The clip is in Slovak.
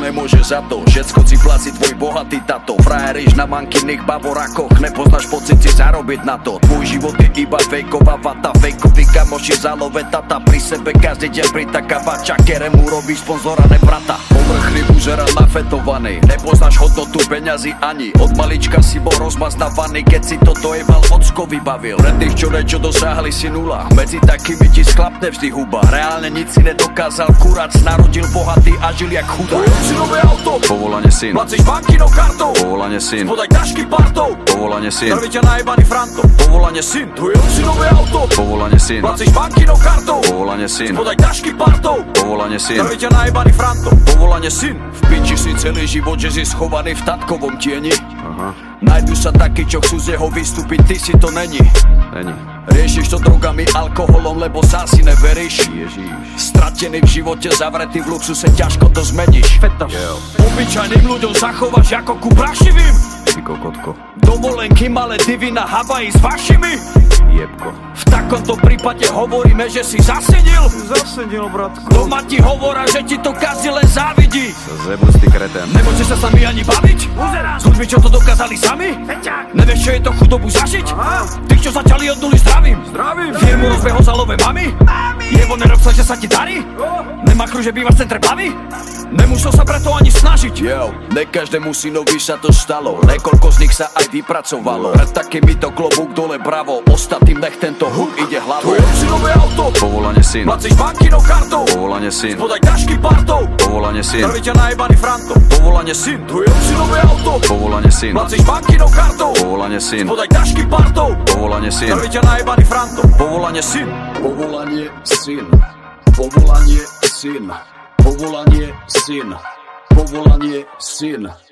nemôže za to. Všetko si placi tvoj bohatý tato. Frajeriš na mankyných bavorakoch Nepoznáš pocit si zarobiť na to. Tvoj život je iba fejková vata. Fejkový kamoši zalove tata. Pri sebe každý deň pritakáva Čakeremu robí sponzora nebrata Povrchný buzera nafetovaný. Nepoznáš hodnotu peňazí ani. Od malička si bol rozmaznávaný Keď si to dojebal ocko vybavil. Pre tých, čo niečo dosáhli si nula. Medzi takými ti sklapne vždy huba. Reálne nic si nedokázal Kurac narodil bohatý a žil jak chudá si nové auto, Povolanie syn placíš bankinou kartou. Povolanie syn Spodaj tašky partou, Povolanie syn krvi ťa najebaný frantom Povolanie syn Tvoj si nové auto, Povolanie syn placíš bankinou kartou. Povolanie syn Spodaj tašky partou, Povolanie syn krvi ťa najebaný frantom Povolanie syn V piči si celý život, že si schovaný v tatkovom tieni. Aha, Najdu sa takí, čo chcú z jeho vystúpiť, ty si to není. Není. Riešiš to drogami, alkoholom, lebo sám si neveríš. Ježíš. Stratený v živote, zavretý v luxuse, ťažko to zmeníš. Feta Jo, Obyčajným ľuďom zachováš ako ku prašivým ty kokotko. Dovolenky, malé divy na Havaji s vašimi Jebko. V takomto prípade hovoríme, že si zasedil Zasedil, bratko Doma ti hovoria, že ti to každý len závidí zebus, ty kreten. Nemôžeš sa s nami ani baviť? S ľuďmi, čo to dokázali sami? Nevieš, čo je to chudobu zažiť? Tých, čo začali od nuly zdravím Zdravím. Firmu rozbeho zalové mami? Jevo, nerob sa, že sa ti darí? Nemá kru, že bývaš v centre plavy? Nemusel sa preto ani snažiť Yo, ne každému synovi sa to stalo Niekoľko z nich sa aj vypracovalo Pred takýmito klobúk dole bravo Ostatným nech tento huk ide hlavou Tvoj si nové auto, Povolanie syn placíš bankinou kartou Povolanie syn Spodaj tašky partou, Povolanie syn krvi ťa najebaný frantom Povolanie syn Tvoj si nové auto, Povolanie syn placíš bankinou kartou Povolanie syn Spodaj tašky partou, Povolanie syn krvi ťa najebaný frantom Povolanie syn Povolanie syn Povolanie syn Povolanie je povolanie povolan.